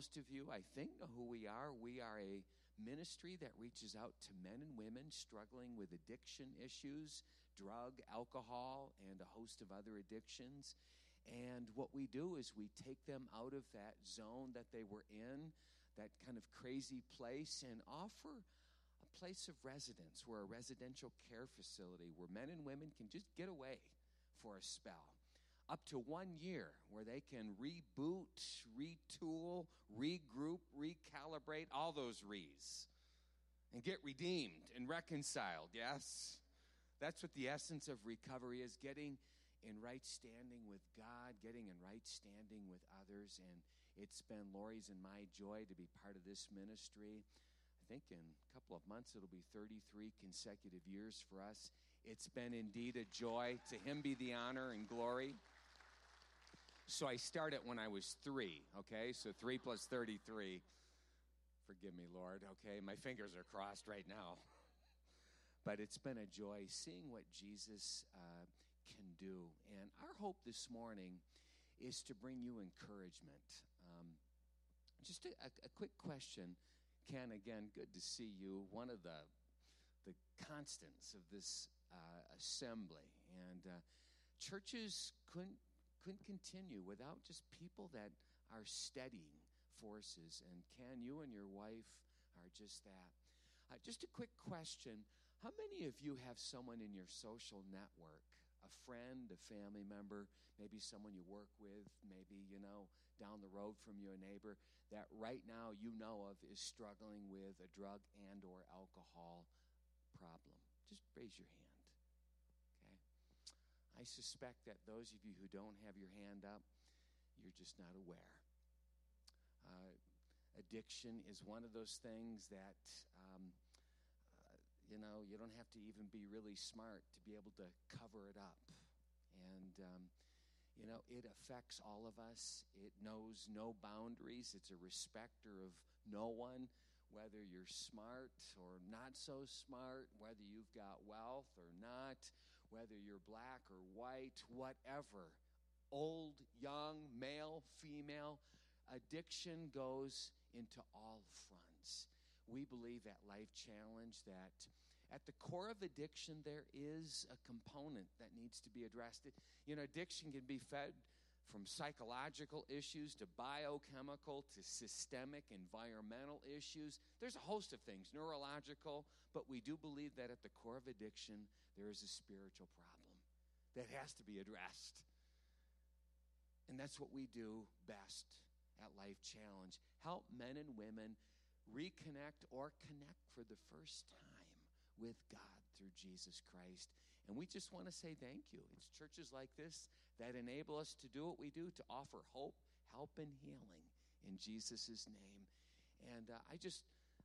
most of you, I think, know who we are. We are a ministry that reaches out to men and women struggling with addiction issues, drug, alcohol, and a host of other addictions. And what we do is we take them out of that zone that they were in, that kind of crazy place, and offer a place of residence where a residential care facility where men and women can just get away for a spell. Up to one year, where they can reboot, retool, regroup, recalibrate, all those re's, and get redeemed and reconciled. Yes? That's what the essence of recovery is getting in right standing with God, getting in right standing with others. And it's been Lori's and my joy to be part of this ministry. I think in a couple of months it'll be 33 consecutive years for us. It's been indeed a joy. To Him be the honor and glory. So I started when I was three, okay? So three plus 33. Forgive me, Lord, okay? My fingers are crossed right now. But it's been a joy seeing what Jesus uh, can do. And our hope this morning is to bring you encouragement. Um, just a, a, a quick question. Ken, again, good to see you. One of the, the constants of this uh, assembly. And uh, churches couldn't, couldn't continue without just people that are steadying forces. And Ken, you and your wife are just that. Uh, just a quick question How many of you have someone in your social network? A friend, a family member, maybe someone you work with, maybe, you know, down the road from you, a neighbor that right now you know of is struggling with a drug and or alcohol problem. Just raise your hand. I suspect that those of you who don't have your hand up, you're just not aware. Uh, addiction is one of those things that, um, uh, you know, you don't have to even be really smart to be able to cover it up. And, um, you know, it affects all of us. It knows no boundaries, it's a respecter of no one, whether you're smart or not so smart, whether you've got wealth or not, whether you're black or white, whatever. Old, young, male, female addiction goes into all fronts. We believe at Life Challenge that at the core of addiction, there is a component that needs to be addressed. You know, addiction can be fed from psychological issues to biochemical to systemic environmental issues. There's a host of things, neurological, but we do believe that at the core of addiction, there is a spiritual problem that has to be addressed. And that's what we do best at Life Challenge help men and women reconnect or connect for the first time with God through Jesus Christ. And we just want to say thank you. It's churches like this that enable us to do what we do to offer hope, help, and healing in Jesus' name. And uh, I just.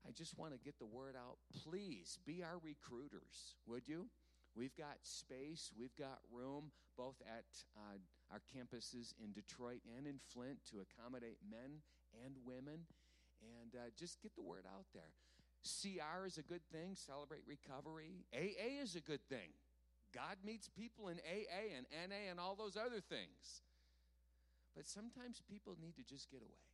I just want to get the word out. Please be our recruiters, would you? We've got space, we've got room, both at uh, our campuses in Detroit and in Flint to accommodate men and women. And uh, just get the word out there. CR is a good thing, celebrate recovery. AA is a good thing. God meets people in AA and NA and all those other things. But sometimes people need to just get away.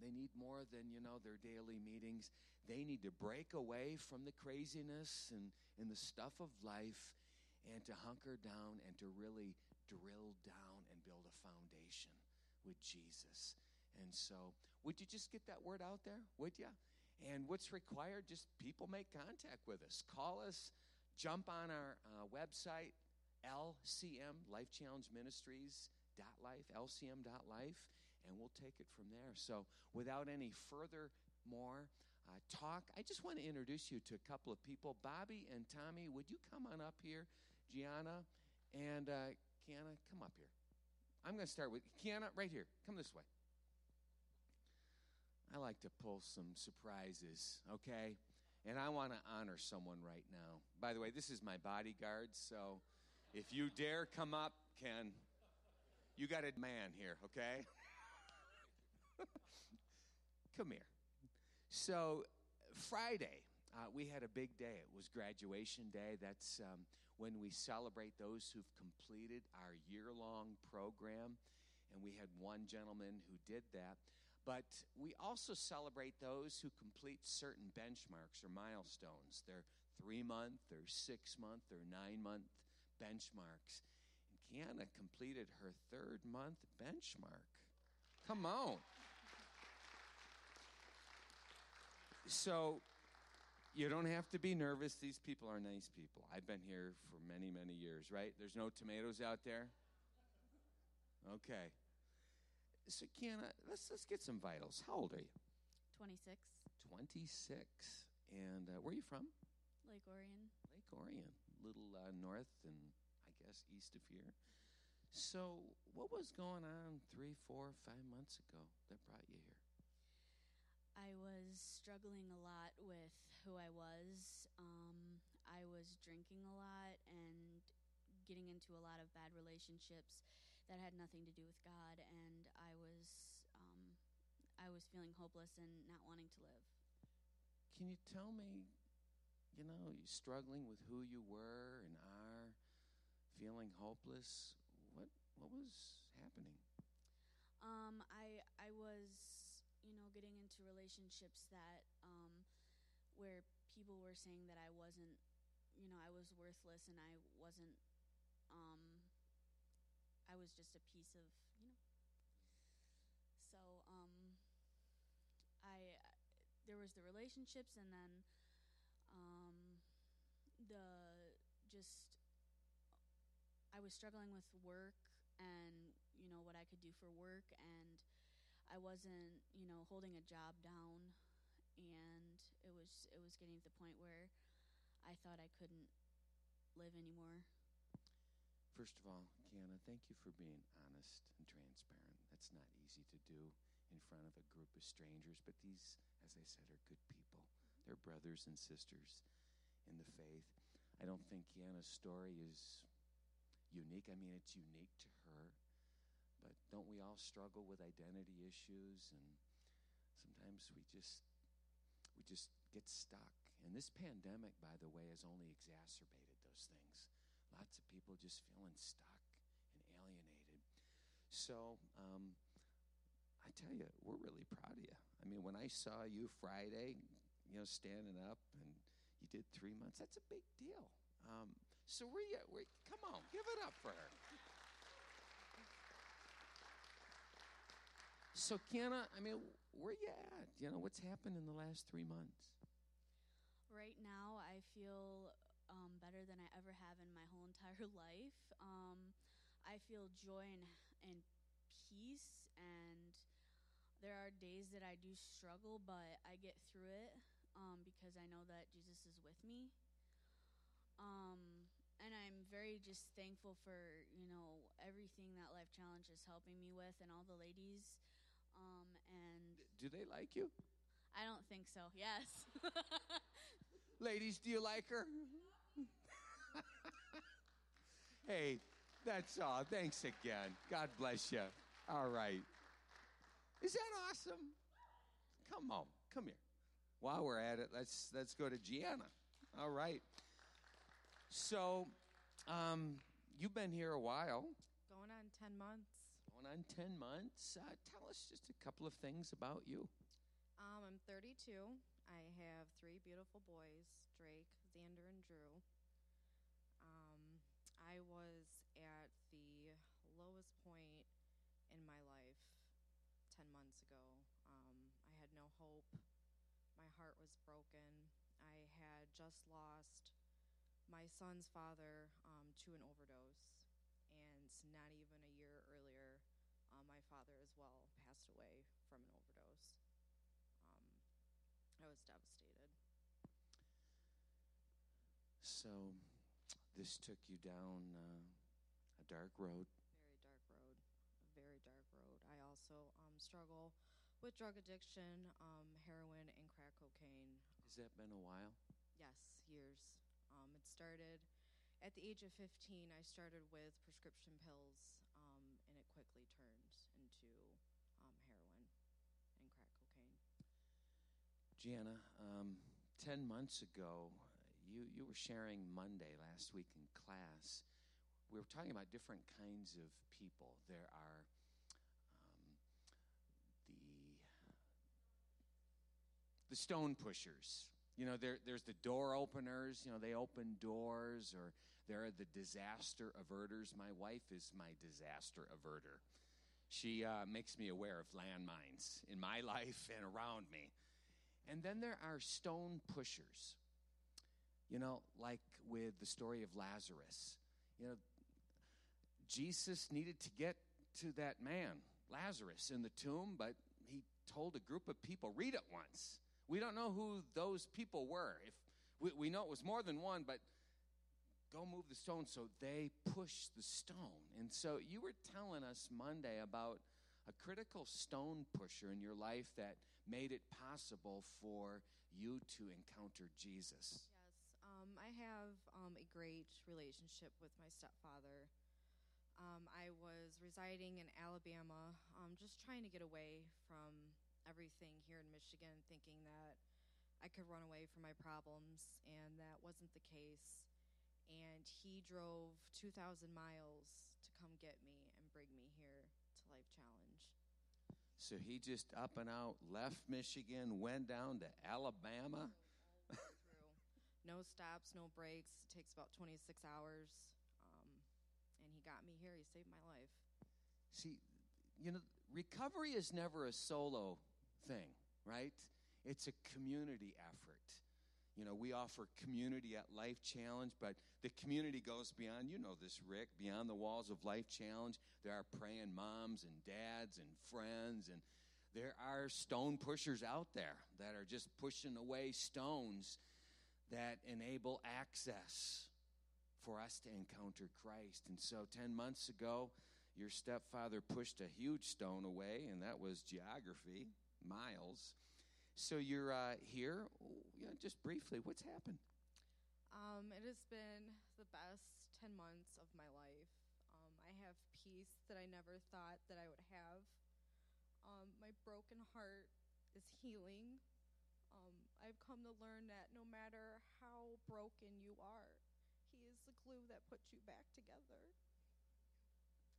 They need more than, you know, their daily meetings. They need to break away from the craziness and, and the stuff of life and to hunker down and to really drill down and build a foundation with Jesus. And so, would you just get that word out there? Would you? And what's required? Just people make contact with us. Call us, jump on our uh, website, LCM, Life Challenge Ministries. Dot life, lcm.life, and we'll take it from there. So, without any further more uh, talk, I just want to introduce you to a couple of people. Bobby and Tommy, would you come on up here? Gianna and uh, Kiana, come up here. I'm going to start with Kiana, right here. Come this way. I like to pull some surprises, okay? And I want to honor someone right now. By the way, this is my bodyguard, so if you dare come up, Ken, you got a man here, okay? Come here. So, Friday, uh, we had a big day. It was graduation day. That's um, when we celebrate those who've completed our year long program. And we had one gentleman who did that. But we also celebrate those who complete certain benchmarks or milestones. Their three month, or six month, or nine month benchmarks. And Kiana completed her third month benchmark. Come on. So you don't have to be nervous. These people are nice people. I've been here for many, many years, right? There's no tomatoes out there? Okay. So, Kiana, let's, let's get some vitals. How old are you? 26. 26. And uh, where are you from? Lake Orion. Lake Orion, little uh, north and I guess east of here. So, what was going on three, four, five months ago that brought you here? I was struggling a lot with who I was. Um, I was drinking a lot and getting into a lot of bad relationships that had nothing to do with God, and I was um, I was feeling hopeless and not wanting to live. Can you tell me, you know, struggling with who you were and are, feeling hopeless? What what was happening? Um, I I was you know getting into relationships that um, where people were saying that I wasn't you know I was worthless and I wasn't um, I was just a piece of you know. So um, I there was the relationships and then um, the just I was struggling with work and you know what I could do for work and I wasn't you know holding a job down and it was it was getting to the point where I thought I couldn't live anymore. First of all, Kiana, thank you for being honest and transparent. That's not easy to do in front of a group of strangers, but these, as I said, are good people. They're brothers and sisters in the faith. I don't think Kiana's story is unique. I mean, it's unique to her. But don't we all struggle with identity issues and sometimes we just we just get stuck. And this pandemic, by the way, has only exacerbated those things. Lots of people just feeling stuck and alienated. So, um, I tell you, we're really proud of you. I mean, when I saw you Friday, you know, standing up and you did three months, that's a big deal. Um, so, where you, where, come on, give it up for her. So, Kiana, I mean, where you at? You know, what's happened in the last three months? Right now, I feel um, better than I ever have in my whole entire life. Um, I feel joy and, and peace, and there are days that I do struggle, but I get through it um, because I know that Jesus is with me. Um, and I'm very just thankful for you know everything that Life Challenge is helping me with, and all the ladies. Um, and Do they like you? I don't think so. Yes. Ladies, do you like her? hey, that's all. Thanks again. God bless you. All right. Is that awesome? Come on, come here. While we're at it, let's let's go to Gianna. All right. So, um, you've been here a while, Going on 10 months. going on ten months. Uh, tell us just a couple of things about you. Um, I'm 32. I have three beautiful boys Drake, Xander, and Drew. I was at the lowest point in my life 10 months ago. Um, I had no hope. My heart was broken. I had just lost my son's father um, to an overdose. And not even a year earlier, uh, my father as well passed away from an overdose. Um, I was devastated. So, this took you down uh, a dark road. Very dark road. A very dark road. I also um, struggle with drug addiction, um, heroin, and crack cocaine. Has that been a while? Yes, years. Um, it started at the age of 15. I started with prescription pills, um, and it quickly turned into um, heroin and crack cocaine. Gianna, um, 10 months ago, you, you were sharing Monday last week in class. We were talking about different kinds of people. There are um, the the stone pushers. You know, there, there's the door openers, you know, they open doors, or there are the disaster averters. My wife is my disaster averter. She uh, makes me aware of landmines in my life and around me. And then there are stone pushers. You know, like with the story of Lazarus. You know, Jesus needed to get to that man, Lazarus, in the tomb, but he told a group of people, read it once. We don't know who those people were. If we, we know it was more than one, but go move the stone. So they pushed the stone. And so you were telling us Monday about a critical stone pusher in your life that made it possible for you to encounter Jesus. Have um, a great relationship with my stepfather. Um, I was residing in Alabama, um, just trying to get away from everything here in Michigan, thinking that I could run away from my problems, and that wasn't the case. And he drove 2,000 miles to come get me and bring me here to Life Challenge. So he just up and out left Michigan, went down to Alabama. No stops, no breaks. It takes about 26 hours. Um, and he got me here. He saved my life. See, you know, recovery is never a solo thing, right? It's a community effort. You know, we offer community at Life Challenge, but the community goes beyond, you know this, Rick, beyond the walls of Life Challenge. There are praying moms and dads and friends, and there are stone pushers out there that are just pushing away stones that enable access for us to encounter Christ. And so 10 months ago, your stepfather pushed a huge stone away, and that was geography miles. So you're uh, here. You know, just briefly, what's happened? Um, it has been the best 10 months of my life. Um, I have peace that I never thought that I would have. Um, my broken heart is healing. I've come to learn that no matter how broken you are, He is the glue that puts you back together.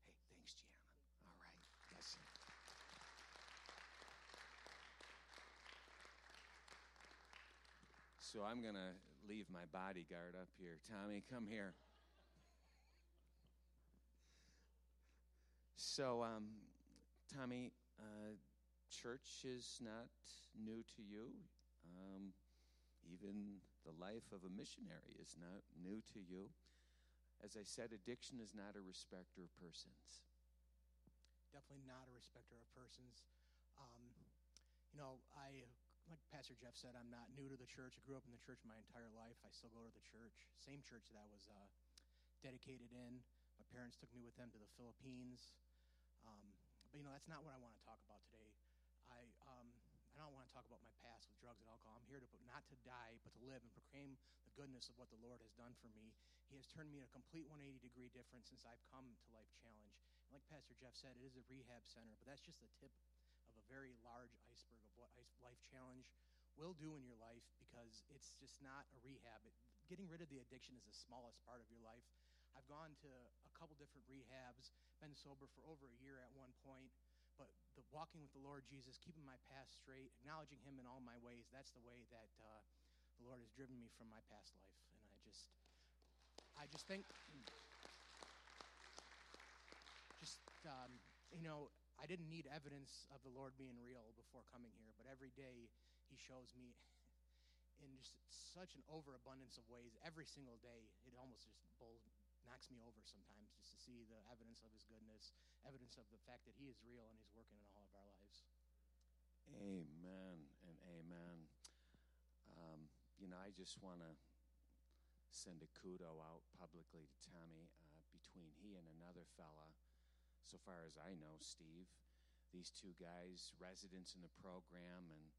Hey, thanks, Gianna. All right. Yes, sir. So I'm going to leave my bodyguard up here. Tommy, come here. So, um, Tommy, uh, church is not new to you. Um, even the life of a missionary is not new to you. As I said, addiction is not a respecter of persons. Definitely not a respecter of persons. Um, you know, I like Pastor Jeff said, I'm not new to the church. I grew up in the church my entire life. I still go to the church, same church that I was uh, dedicated in. My parents took me with them to the Philippines. Um, but you know, that's not what I want to talk about today. Don't want to talk about my past with drugs and alcohol. I'm here to not to die, but to live and proclaim the goodness of what the Lord has done for me. He has turned me in a complete 180 degree difference since I've come to Life Challenge. And like Pastor Jeff said, it is a rehab center, but that's just the tip of a very large iceberg of what Life Challenge will do in your life because it's just not a rehab. It, getting rid of the addiction is the smallest part of your life. I've gone to a couple different rehabs, been sober for over a year at one point, but the walking with the Lord Jesus, keeping my past straight, acknowledging Him in all my ways, that's the way that uh, the Lord has driven me from my past life. And I just, I just think, just, um, you know, I didn't need evidence of the Lord being real before coming here, but every day He shows me in just such an overabundance of ways. Every single day, it almost just bull, knocks me over sometimes just to see the evidence of His goodness, evidence of the fact that He is real and He's working in all of our lives. Amen and amen. Um, you know, I just want to send a kudo out publicly to Tommy uh, between he and another fella so far as I know, Steve. These two guys, residents in the program, and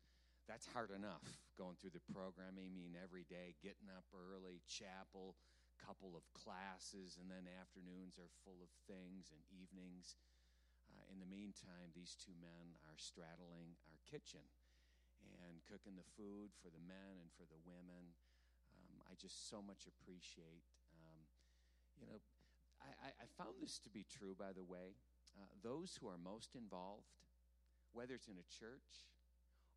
that's hard enough going through the program. I mean, every day, getting up early, chapel, couple of classes, and then afternoons are full of things and evenings. Uh, in the meantime, these two men are straddling our kitchen and cooking the food for the men and for the women. Um, I just so much appreciate, um, you know, I, I, found this to be true, by the way. Uh, those who are most involved, whether it's in a church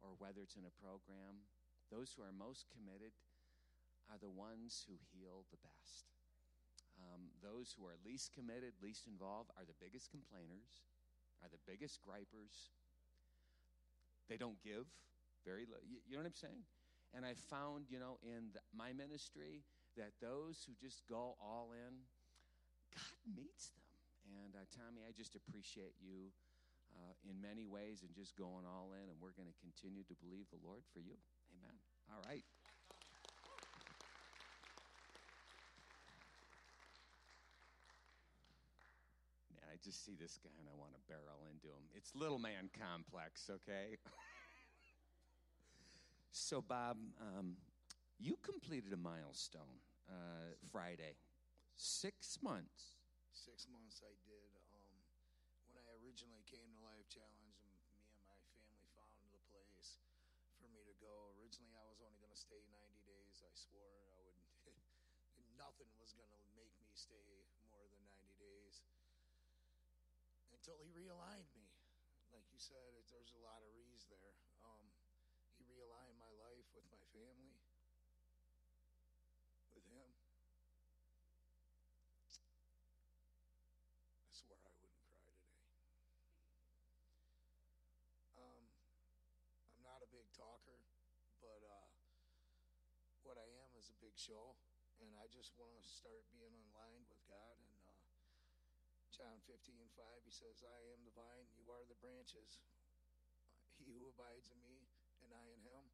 or whether it's in a program, those who are most committed are the ones who heal the best. Um, those who are least committed, least involved, are the biggest complainers, are the biggest gripers. They don't give very low. You, you know what I'm saying? And I found, you know, in the, my ministry that those who just go all in, God meets them. And uh, Tommy, I just appreciate you uh, in many ways and just going all in. And we're going to continue to believe the Lord for you. Amen. All right. Just see this guy and I want to barrel into him. It's little man complex, okay? so, Bob, um, you completed a milestone uh, Friday. Six months. Six months I did. Um, when I originally came to Life Challenge, and me and my family found the place for me to go. Originally, I was only going to stay 90 days. I swore I would. nothing was going to make me stay more than 90 days until he realigned me. Like you said, it, there's a lot of re's there. Um, he realigned my life with my family, with him. I swore I wouldn't cry today. Um, I'm not a big talker, but uh, what I am is a big show, and I just want to start being online with God. John 15, 5, he says, I am the vine, you are the branches. He who abides in me and I in him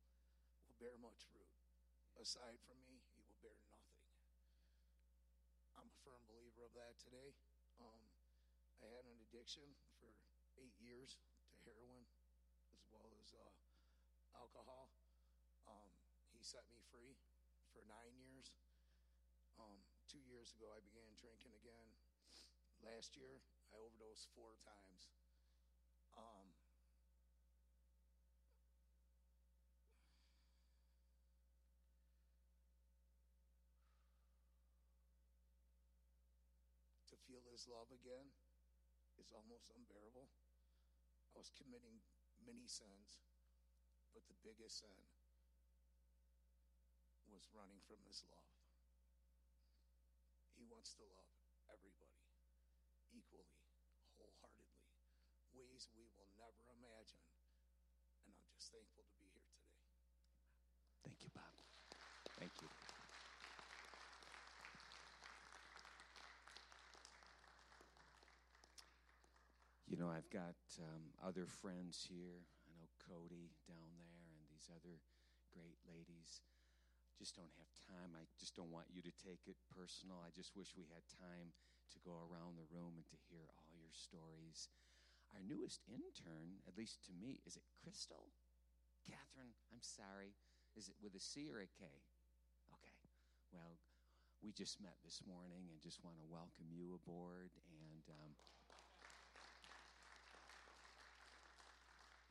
will bear much fruit. Aside from me, he will bear nothing. I'm a firm believer of that today. Um, I had an addiction for eight years to heroin as well as uh, alcohol. Um, he set me free for nine years. Um, two years ago, I began drinking. Last year, I overdosed four times. Um, to feel his love again is almost unbearable. I was committing many sins, but the biggest sin was running from his love. He wants to love everybody equally, wholeheartedly, ways we will never imagine. And I'm just thankful to be here today. Thank you, Bob. Thank you. You know, I've got um, other friends here. I know Cody down there and these other great ladies. Just don't have time. I just don't want you to take it personal. I just wish we had time to go around the room and to hear all your stories. Our newest intern, at least to me, is it Crystal? Catherine, I'm sorry. Is it with a C or a K? Okay. Well, we just met this morning and just want to welcome you aboard. And um,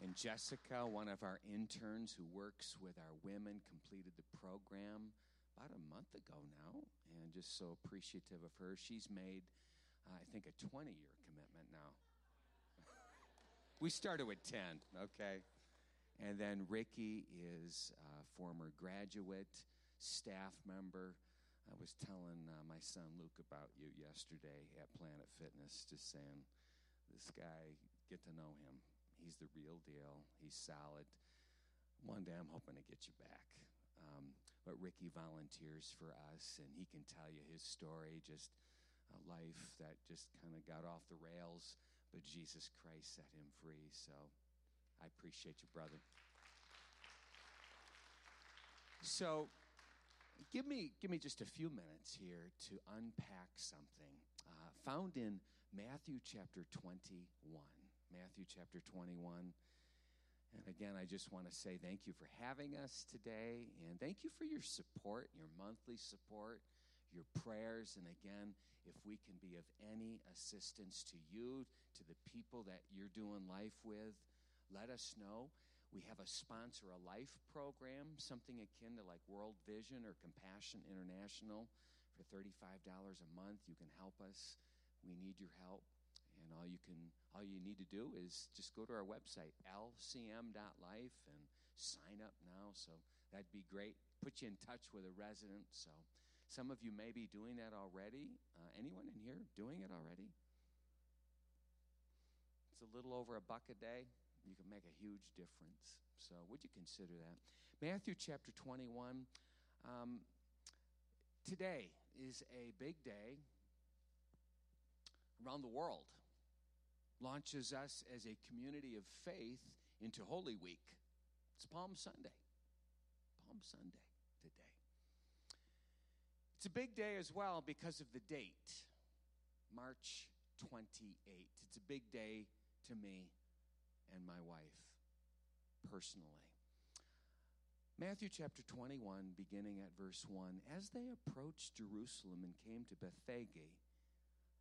and Jessica, one of our interns who works with our women, completed the program about a month ago now, and just so appreciative of her. She's made, uh, I think, a 20 year commitment now. we started with 10, okay? And then Ricky is a former graduate, staff member. I was telling uh, my son Luke about you yesterday at Planet Fitness, just saying, this guy, get to know him. He's the real deal. He's solid. One day I'm hoping to get you back. Um, but Ricky volunteers for us, and he can tell you his story just a life that just kind of got off the rails, but Jesus Christ set him free. So I appreciate you, brother. So give me give me just a few minutes here to unpack something uh, found in Matthew chapter 21. Matthew chapter 21. And again, I just want to say thank you for having us today, and thank you for your support, your monthly support, your prayers. And again, if we can be of any assistance to you, to the people that you're doing life with, let us know. We have a sponsor a life program, something akin to like World Vision or Compassion International. For $35 a month, you can help us. We need your help and all you can all you need to do is just go to our website lcm.life and sign up now. So that'd be great. Put you in touch with a resident. So some of you may be doing that already. Uh, anyone in here doing it already? It's a little over a buck a day. You can make a huge difference. So, would you consider that? Matthew chapter 21. Um, today is a big day around the world. Launches us as a community of faith into Holy Week. It's Palm Sunday. Palm Sunday today. It's a big day as well because of the date, March 28th. It's a big day to me and my wife personally. Matthew chapter 21, beginning at verse 1. As they approached Jerusalem and came to Bethphage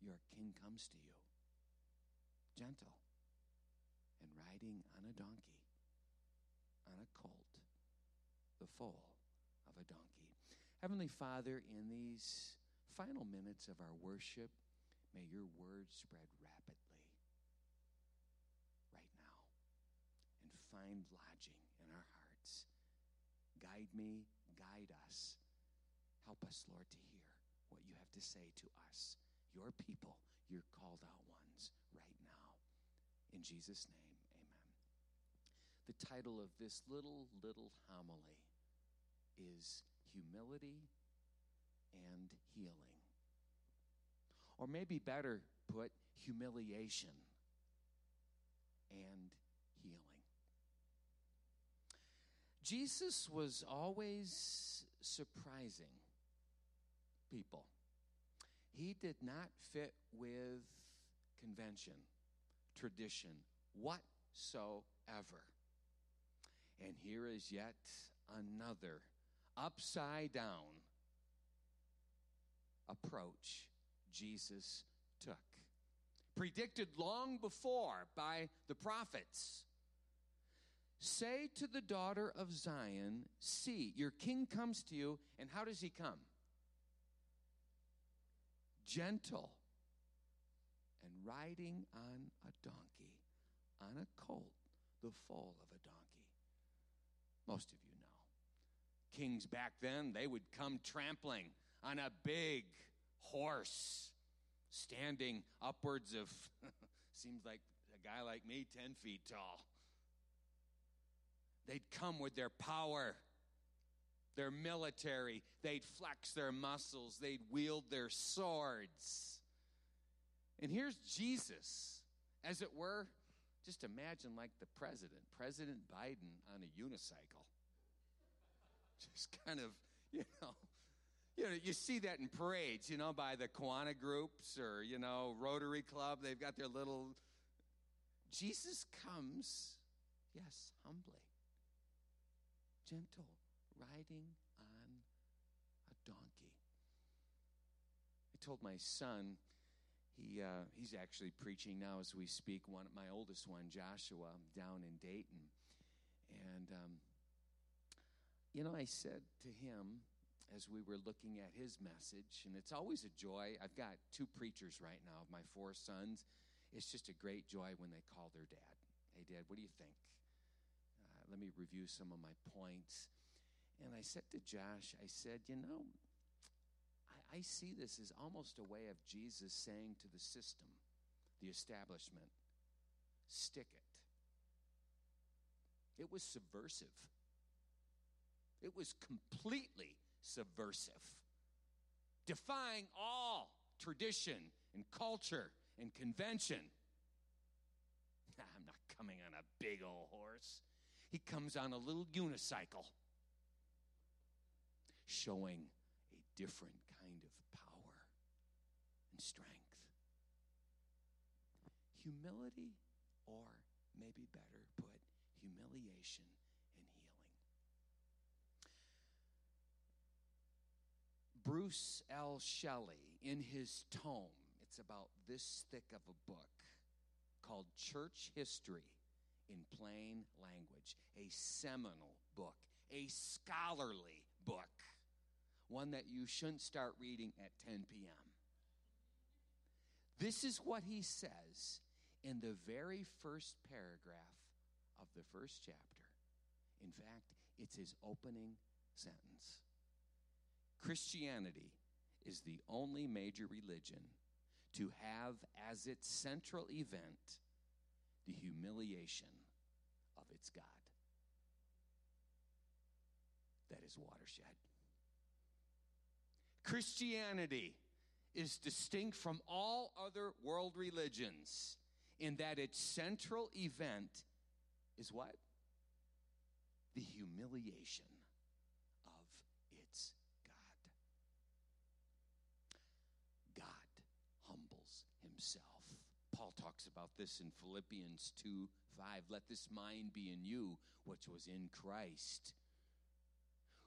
your king comes to you, gentle and riding on a donkey, on a colt, the foal of a donkey. Heavenly Father, in these final minutes of our worship, may your word spread rapidly right now and find lodging in our hearts. Guide me, guide us. Help us, Lord, to hear what you have to say to us, your people, your called out ones, right now. In Jesus' name, amen. The title of this little, little homily is Humility and Healing. Or maybe better put, humiliation and healing. Jesus was always surprising people. He did not fit with convention, tradition, whatsoever. And here is yet another upside down approach Jesus took. Predicted long before by the prophets Say to the daughter of Zion, See, your king comes to you, and how does he come? Gentle and riding on a donkey, on a colt, the foal of a donkey. Most of you know. Kings back then, they would come trampling on a big horse, standing upwards of, seems like a guy like me, 10 feet tall. They'd come with their power, their military. They'd flex their muscles. They'd wield their swords. And here's Jesus, as it were, just imagine like the president, President Biden on a unicycle. Just kind of, you know, you know, you see that in parades, you know, by the Kiwanis groups or, you know, Rotary Club. They've got their little. Jesus comes, yes, humbly gentle, riding on a donkey. I told my son, he, uh, he's actually preaching now as we speak, one, my oldest one, Joshua, down in Dayton. And, um, you know, I said to him as we were looking at his message, and it's always a joy. I've got two preachers right now of my four sons. It's just a great joy when they call their dad. Hey, Dad, what do you think? let me review some of my points. And I said to Josh, I said, you know, I, I see this as almost a way of Jesus saying to the system, the establishment, stick it. It was subversive. It was completely subversive, defying all tradition and culture and convention. I'm not coming on a big old horse. He comes on a little unicycle, showing a different kind of power and strength. Humility, or maybe better put, humiliation and healing. Bruce L. Shelley, in his tome, it's about this thick of a book called Church History in Plain Language, a seminal book, a scholarly book one that you shouldn't start reading at 10 p.m. This is what he says in the very first paragraph of the first chapter. In fact, it's his opening sentence. Christianity is the only major religion to have as its central event the humiliation of its God. That is watershed. Christianity is distinct from all other world religions in that its central event is what? The humiliation of its God. God humbles himself. Paul talks about this in Philippians 2 5. Let this mind be in you, which was in Christ,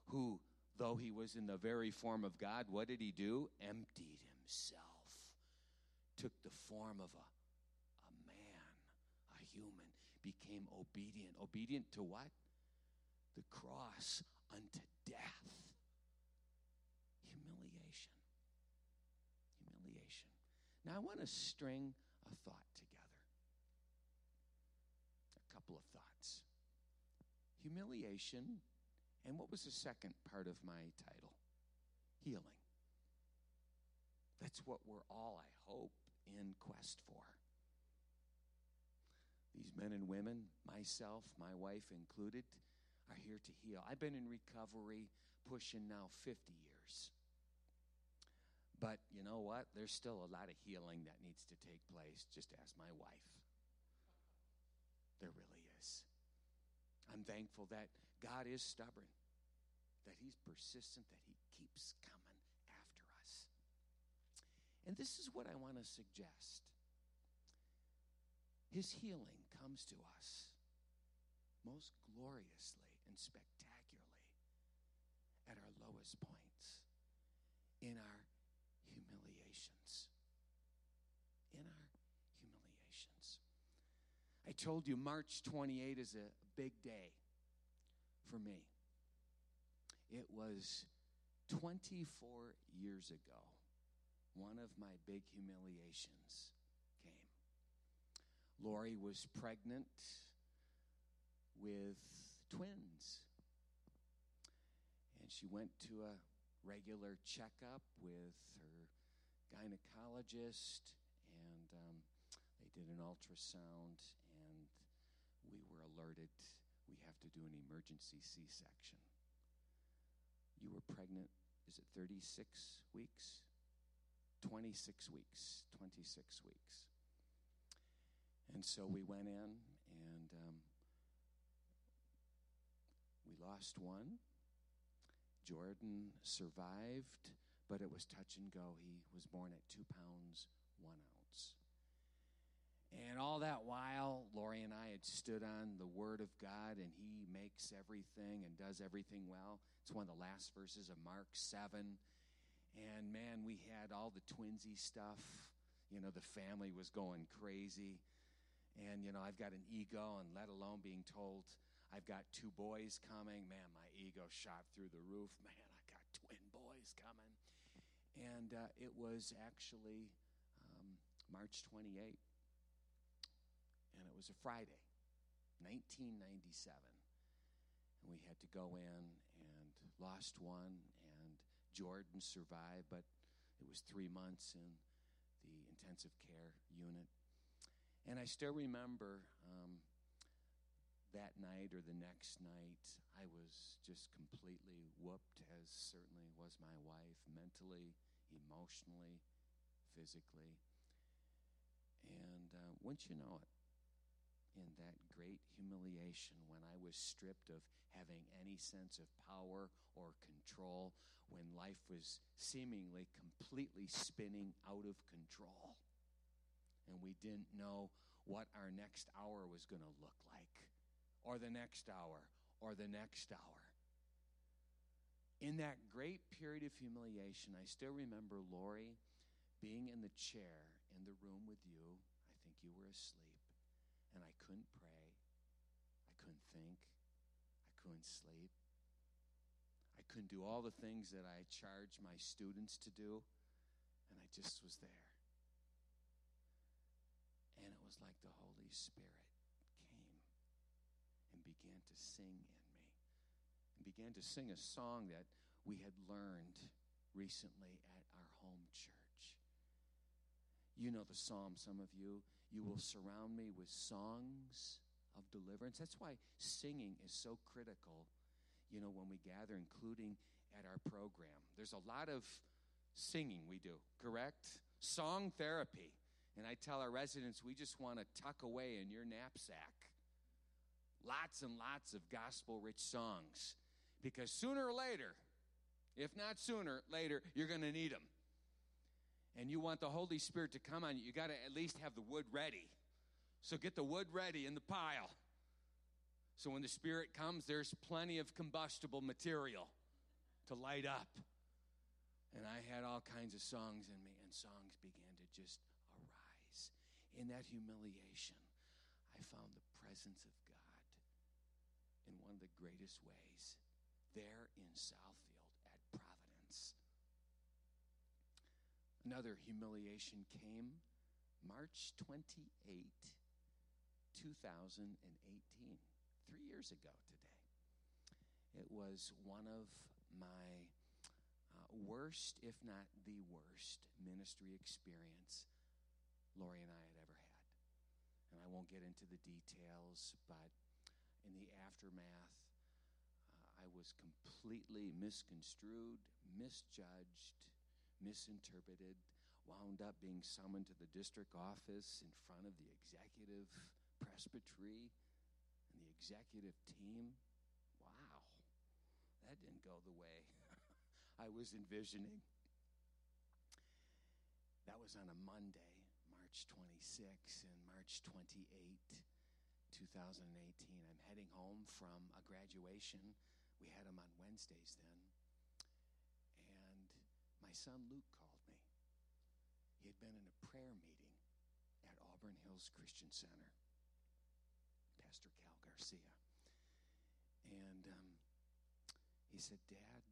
who, though he was in the very form of God, what did he do? Emptied himself, took the form of a, a man, a human, became obedient. Obedient to what? The cross unto death. Humiliation. Humiliation. Now, I want to string a thought together. A couple of thoughts. Humiliation, and what was the second part of my title? Healing. That's what we're all, I hope, in quest for. These men and women, myself, my wife included, are here to heal. I've been in recovery pushing now 50 years. But you know what? There's still a lot of healing that needs to take place. Just ask my wife. There really is. I'm thankful that God is stubborn, that He's persistent, that He keeps coming. After us. And this is what I want to suggest His healing comes to us most gloriously and spectacularly at our lowest points, in our humiliations. In our humiliations. I told you March 28 is a big day for me. It was 24 years ago one of my big humiliations came. Lori was pregnant with twins. And she went to a regular checkup with her gynecologist, and um, they did an ultrasound, and we were alerted we have to do an emergency C section. You were pregnant, is it 36 weeks? 26 weeks. 26 weeks. And so we went in and um, we lost one. Jordan survived, but it was touch and go. He was born at two pounds, one ounce. And all that while, Lori and I had stood on the Word of God, and He makes everything and does everything well. It's one of the last verses of Mark 7. And man, we had all the twinsy stuff. You know, the family was going crazy. And, you know, I've got an ego, and let alone being told I've got two boys coming. Man, my ego shot through the roof. Man, I got twin boys coming. And uh, it was actually um, March 28th. And it was a Friday, 1997. And we had to go in and lost one and Jordan survived, but it was three months in the intensive care unit. And I still remember um, that night or the next night, I was just completely whooped, as certainly was my wife, mentally, emotionally, physically. And uh, once you know it, in that great humiliation when I was stripped of having any sense of power or control, when life was seemingly completely spinning out of control. And we didn't know what our next hour was going to look like, or the next hour, or the next hour. In that great period of humiliation, I still remember Lori being in the chair in the room with you. I think you were asleep, and I couldn't pray. I couldn't think. I couldn't sleep. I couldn't do all the things that I charged my students to do, and I just was there. And it was like the Holy Spirit came and began to sing in me, and began to sing a song that we had learned recently at our home church. You know the psalm, some of you. You will mm-hmm. surround me with songs of deliverance. That's why singing is so critical, you know, when we gather, including at our program. There's a lot of singing we do, correct? Song therapy. And I tell our residents, we just want to tuck away in your knapsack lots and lots of gospel rich songs. Because sooner or later, if not sooner, later, you're going to need them. And you want the Holy Spirit to come on you, you got to at least have the wood ready. So get the wood ready in the pile. So when the Spirit comes, there's plenty of combustible material to light up. And I had all kinds of songs in me, and songs began to just arise. In that humiliation, I found the presence of God in one of the greatest ways there in Southfield at Providence. Another humiliation came March 28, 2018, three years ago today. It was one of my uh, worst, if not the worst, ministry experience Lori and I had ever had. And I won't get into the details, but in the aftermath, uh, I was completely misconstrued, misjudged, misinterpreted, wound up being summoned to the district office in front of the executive presbytery and the executive team. Wow, that didn't go the way I was envisioning. That was on a Monday, March 26 and March 28, 2018. I'm heading home from a graduation. We had them on Wednesdays then. Son Luke called me. He had been in a prayer meeting at Auburn Hills Christian Center. Pastor Cal Garcia. And um, he said, Dad,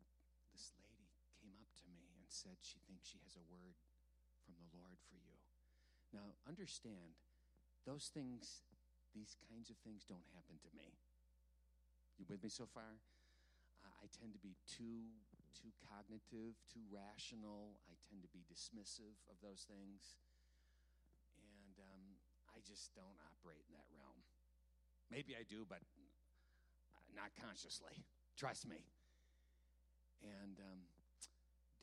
this lady came up to me and said she thinks she has a word from the Lord for you. Now, understand, those things, these kinds of things don't happen to me. You with me so far? I tend to be too too cognitive, too rational. I tend to be dismissive of those things. And um, I just don't operate in that realm. Maybe I do, but not consciously. Trust me. And um,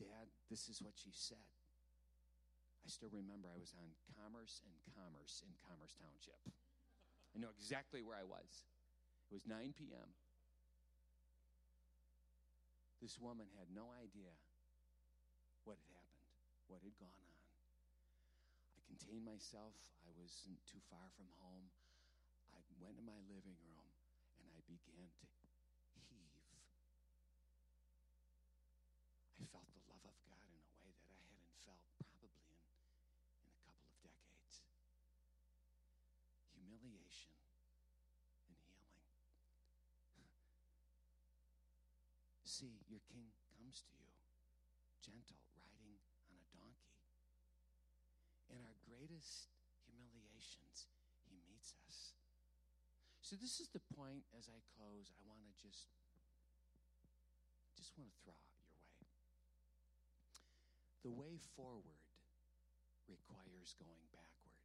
Dad, this is what she said. I still remember I was on Commerce and Commerce in Commerce Township. I know exactly where I was. It was 9 p.m. This woman had no idea what had happened, what had gone on. I contained myself. I wasn't too far from home. I went to my living room and I began to heave. I felt the love of God in a way that I hadn't felt probably in, in a couple of decades. Humiliation and healing. See, your king comes to you, gentle, riding on a donkey. In our greatest humiliations, he meets us. So this is the point as I close. I want to just just want to throw out your way. The way forward requires going backward.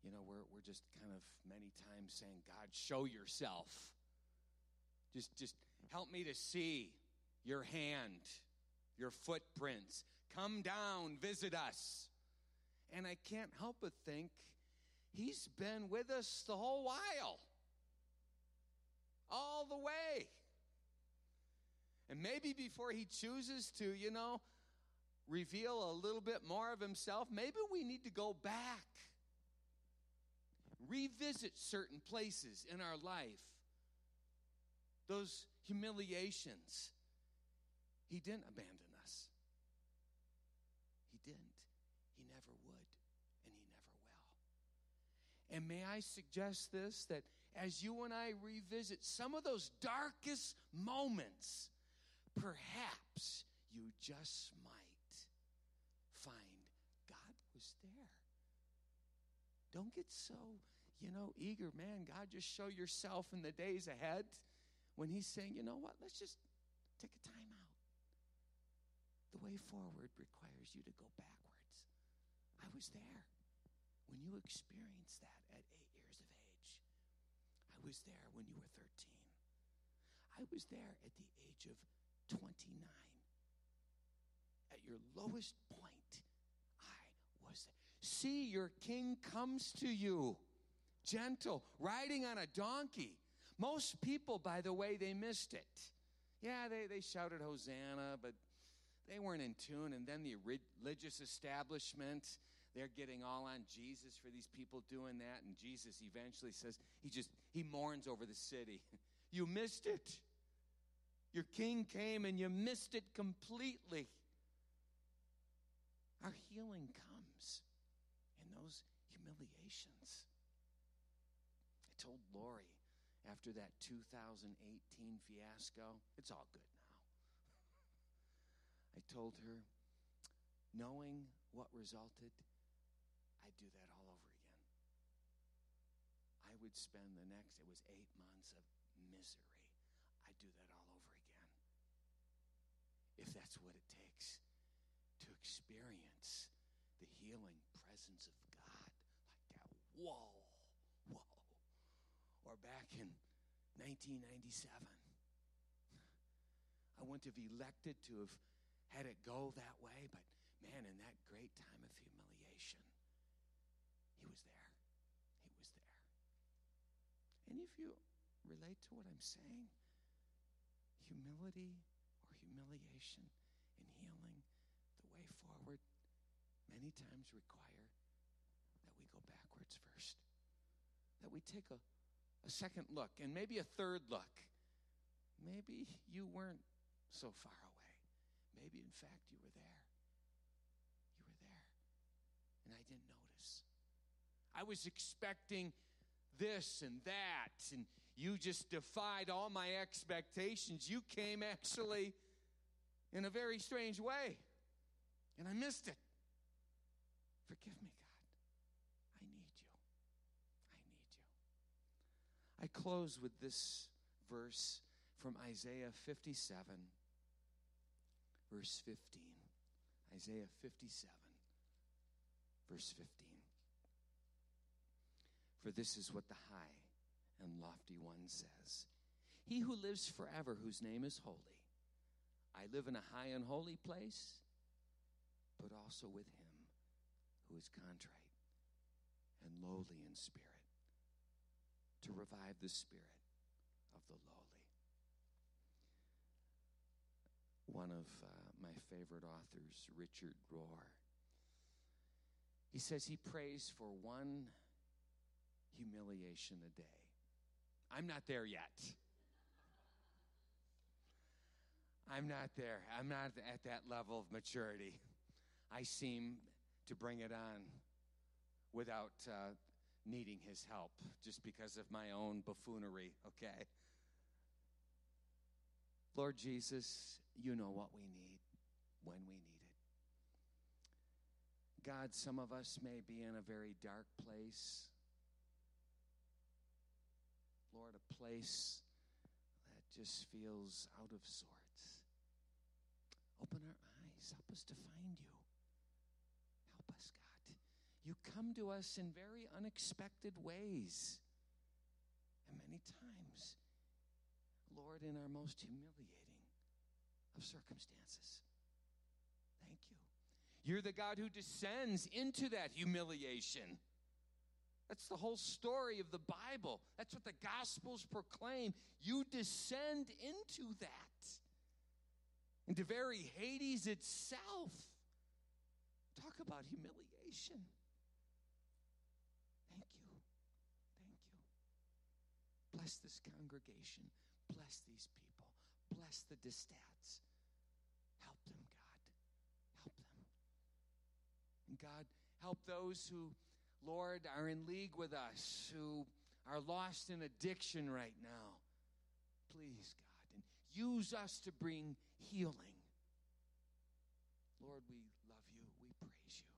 You know, we're we're just kind of many times saying, God, show yourself. Just just help me to see your hand, your footprints. Come down, visit us. And I can't help but think He's been with us the whole while, all the way. And maybe before he chooses to, you know, reveal a little bit more of himself, maybe we need to go back, revisit certain places in our life. Those humiliations, He didn't abandon us. He didn't. He never would, and He never will. And may I suggest this that as you and I revisit some of those darkest moments, perhaps you just might find God was there. Don't get so, you know, eager, man. God, just show yourself in the days ahead when He's saying, you know what, let's just take a time out. The way forward requires you to go backwards. I was there when you experienced that at eight years of age. I was there when you were 13. I was there at the age of 29. At your lowest point, I was there. See, your king comes to you, gentle, riding on a donkey. Most people, by the way, they missed it. Yeah, they, they shouted Hosanna, but they weren't in tune. And then the religious establishment, they're getting all on Jesus for these people doing that. And Jesus eventually says, he just, he mourns over the city. you missed it. Your king came and you missed it completely. Our healing comes in those humiliations. I told Lori after that 2018 fiasco, it's all good now. I told her, knowing what resulted, I'd do that all over again. I would spend the next, it was eight months of misery. I'd do that all over again. If that's what it takes to experience the healing presence of God like that. Whoa. Or back in 1997, I wouldn't have elected to have had it go that way, but man, in that great time of humiliation, he was there. He was there. Any of you relate to what I'm saying? Humility or humiliation in healing, the way forward, many times require that we go backwards first, that we take a, a second look and maybe a third look. Maybe you weren't so far away. Maybe, in fact, you were there. You were there. And I didn't notice. I was expecting this and that, and you just defied all my expectations. You came actually in a very strange way, and I missed it. Forgive me, God. I need you. I need you. I close with this verse from Isaiah 57, verse 15. Isaiah 57, verse 15. For this is what the high and lofty one says He who lives forever, whose name is holy. I live in a high and holy place, but also with him who is contrite and lowly in spirit, to revive the spirit of the lowly. One of uh, my favorite authors, Richard Rohr, he says he prays for one humiliation a day. I'm not there yet. I'm not there. I'm not at that level of maturity. I seem to bring it on without uh, needing his help just because of my own buffoonery, okay? Lord Jesus, you know what we need when we need it. God, some of us may be in a very dark place. Lord, a place that just feels out of sorts. Open our eyes. Help us to find you. Help us, God. You come to us in very unexpected ways. And many times, Lord, in our most humiliating of circumstances. Thank you. You're the God who descends into that humiliation. That's the whole story of the Bible. That's what the Gospels proclaim. You descend into that, into very Hades itself. Talk about humiliation. Thank you. Thank you. Bless this congregation. Bless these people. Bless the Distats. Help them, God. Help them. And God, help those who, Lord, are in league with us, who are lost in addiction right now. Please, God, and use us to bring healing. Lord, we love you. We praise you.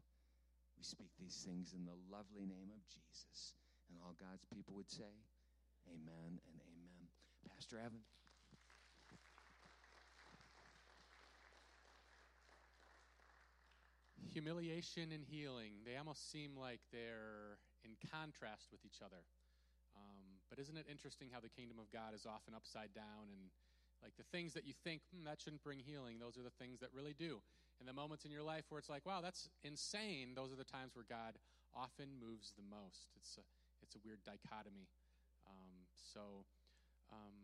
We speak these things in the lovely name of Jesus. And all God's people would say, Amen and amen. Pastor Evan. Humiliation and healing, they almost seem like they're in contrast with each other. Um, but isn't it interesting how the kingdom of God is often upside down and like the things that you think, hmm, that shouldn't bring healing, those are the things that really do. And the moments in your life where it's like, wow, that's insane, those are the times where God often moves the most. It's a, it's a weird dichotomy. So um,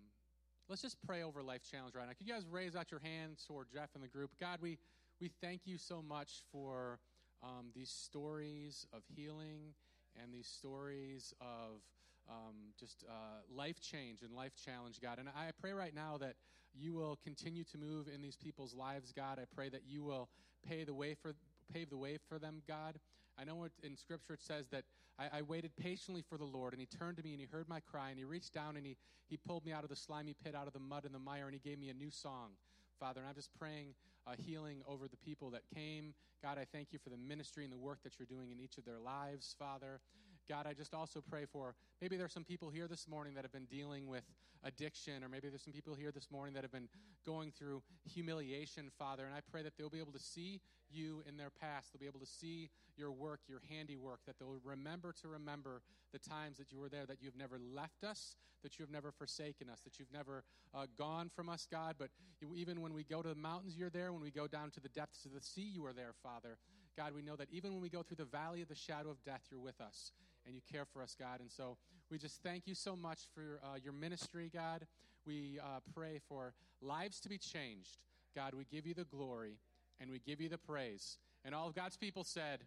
let's just pray over Life Challenge right now. Can you guys raise out your hands toward Jeff and the group? God, we, we thank you so much for um, these stories of healing and these stories of um, just uh, life change and life challenge, God. And I pray right now that you will continue to move in these people's lives, God. I pray that you will pay the way for, pave the way for them, God. I know in Scripture it says that I, I, waited patiently for the Lord, and He turned to me and He heard my cry, and He reached down and He, he pulled me out of the slimy pit, out of the mud and the mire, and He gave me a new song. Father, and I'm just praying uh, healing over the people that came. God, I thank you for the ministry and the work that you're doing in each of their lives, Father. God, I just also pray for maybe there's some people here this morning that have been dealing with addiction, or maybe there's some people here this morning that have been going through humiliation, Father. And I pray that they'll be able to see you in their past. They'll be able to see your work, your handiwork, that they'll remember to remember the times that you were there, that you've never left us, that you have never forsaken us, that you've never uh, gone from us, God. But even when we go to the mountains, you're there. When we go down to the depths of the sea, you are there, Father. God, we know that even when we go through the valley of the shadow of death, you're with us and you care for us, God. And so we just thank you so much for uh, your ministry, God. We uh, pray for lives to be changed. God, we give you the glory and we give you the praise. And all of God's people said,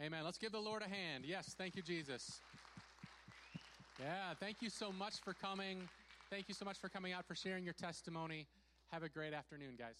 Amen. Let's give the Lord a hand. Yes, thank you, Jesus. Yeah, thank you so much for coming. Thank you so much for coming out, for sharing your testimony. Have a great afternoon, guys.